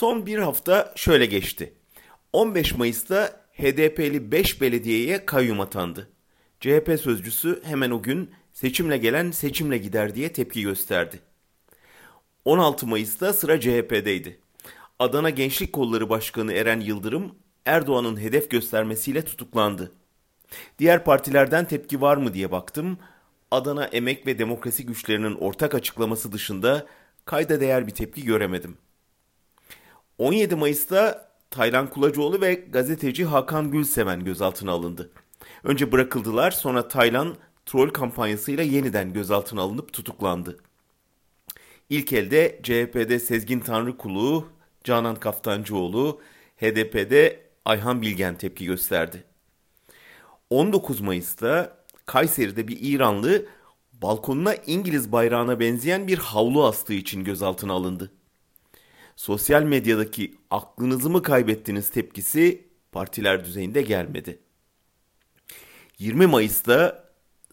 Son bir hafta şöyle geçti. 15 Mayıs'ta HDP'li 5 belediyeye kayyum atandı. CHP sözcüsü hemen o gün seçimle gelen seçimle gider diye tepki gösterdi. 16 Mayıs'ta sıra CHP'deydi. Adana Gençlik Kolları Başkanı Eren Yıldırım Erdoğan'ın hedef göstermesiyle tutuklandı. Diğer partilerden tepki var mı diye baktım. Adana Emek ve Demokrasi Güçlerinin ortak açıklaması dışında kayda değer bir tepki göremedim. 17 Mayıs'ta Taylan Kulacıoğlu ve gazeteci Hakan Gülseven gözaltına alındı. Önce bırakıldılar sonra Taylan troll kampanyasıyla yeniden gözaltına alınıp tutuklandı. İlk elde CHP'de Sezgin Tanrıkulu, Canan Kaftancıoğlu, HDP'de Ayhan Bilgen tepki gösterdi. 19 Mayıs'ta Kayseri'de bir İranlı balkonuna İngiliz bayrağına benzeyen bir havlu astığı için gözaltına alındı. Sosyal medyadaki aklınızı mı kaybettiniz tepkisi partiler düzeyinde gelmedi. 20 Mayıs'ta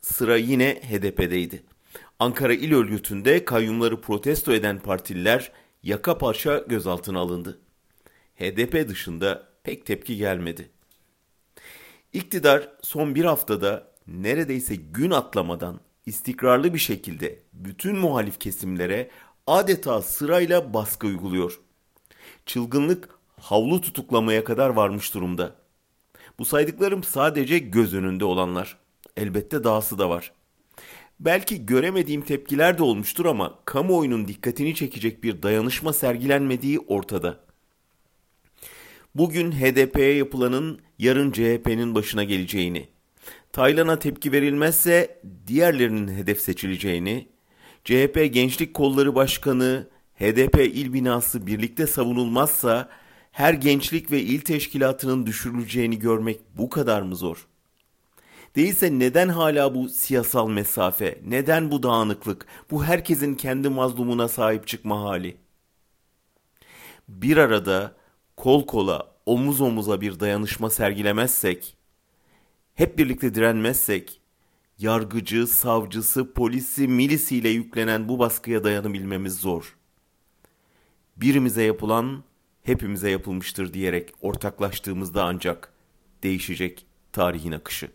sıra yine HDP'deydi. Ankara İl Örgütü'nde kayyumları protesto eden partililer yaka parça gözaltına alındı. HDP dışında pek tepki gelmedi. İktidar son bir haftada neredeyse gün atlamadan istikrarlı bir şekilde bütün muhalif kesimlere adeta sırayla baskı uyguluyor. Çılgınlık havlu tutuklamaya kadar varmış durumda. Bu saydıklarım sadece göz önünde olanlar. Elbette dahası da var. Belki göremediğim tepkiler de olmuştur ama kamuoyunun dikkatini çekecek bir dayanışma sergilenmediği ortada. Bugün HDP'ye yapılanın yarın CHP'nin başına geleceğini, Taylan'a tepki verilmezse diğerlerinin hedef seçileceğini, CHP Gençlik Kolları Başkanı, HDP il binası birlikte savunulmazsa her gençlik ve il teşkilatının düşürüleceğini görmek bu kadar mı zor? Değilse neden hala bu siyasal mesafe, neden bu dağınıklık, bu herkesin kendi mazlumuna sahip çıkma hali? Bir arada kol kola, omuz omuza bir dayanışma sergilemezsek, hep birlikte direnmezsek, yargıcı, savcısı, polisi, milisiyle yüklenen bu baskıya dayanabilmemiz zor. Birimize yapılan hepimize yapılmıştır diyerek ortaklaştığımızda ancak değişecek tarihin akışı.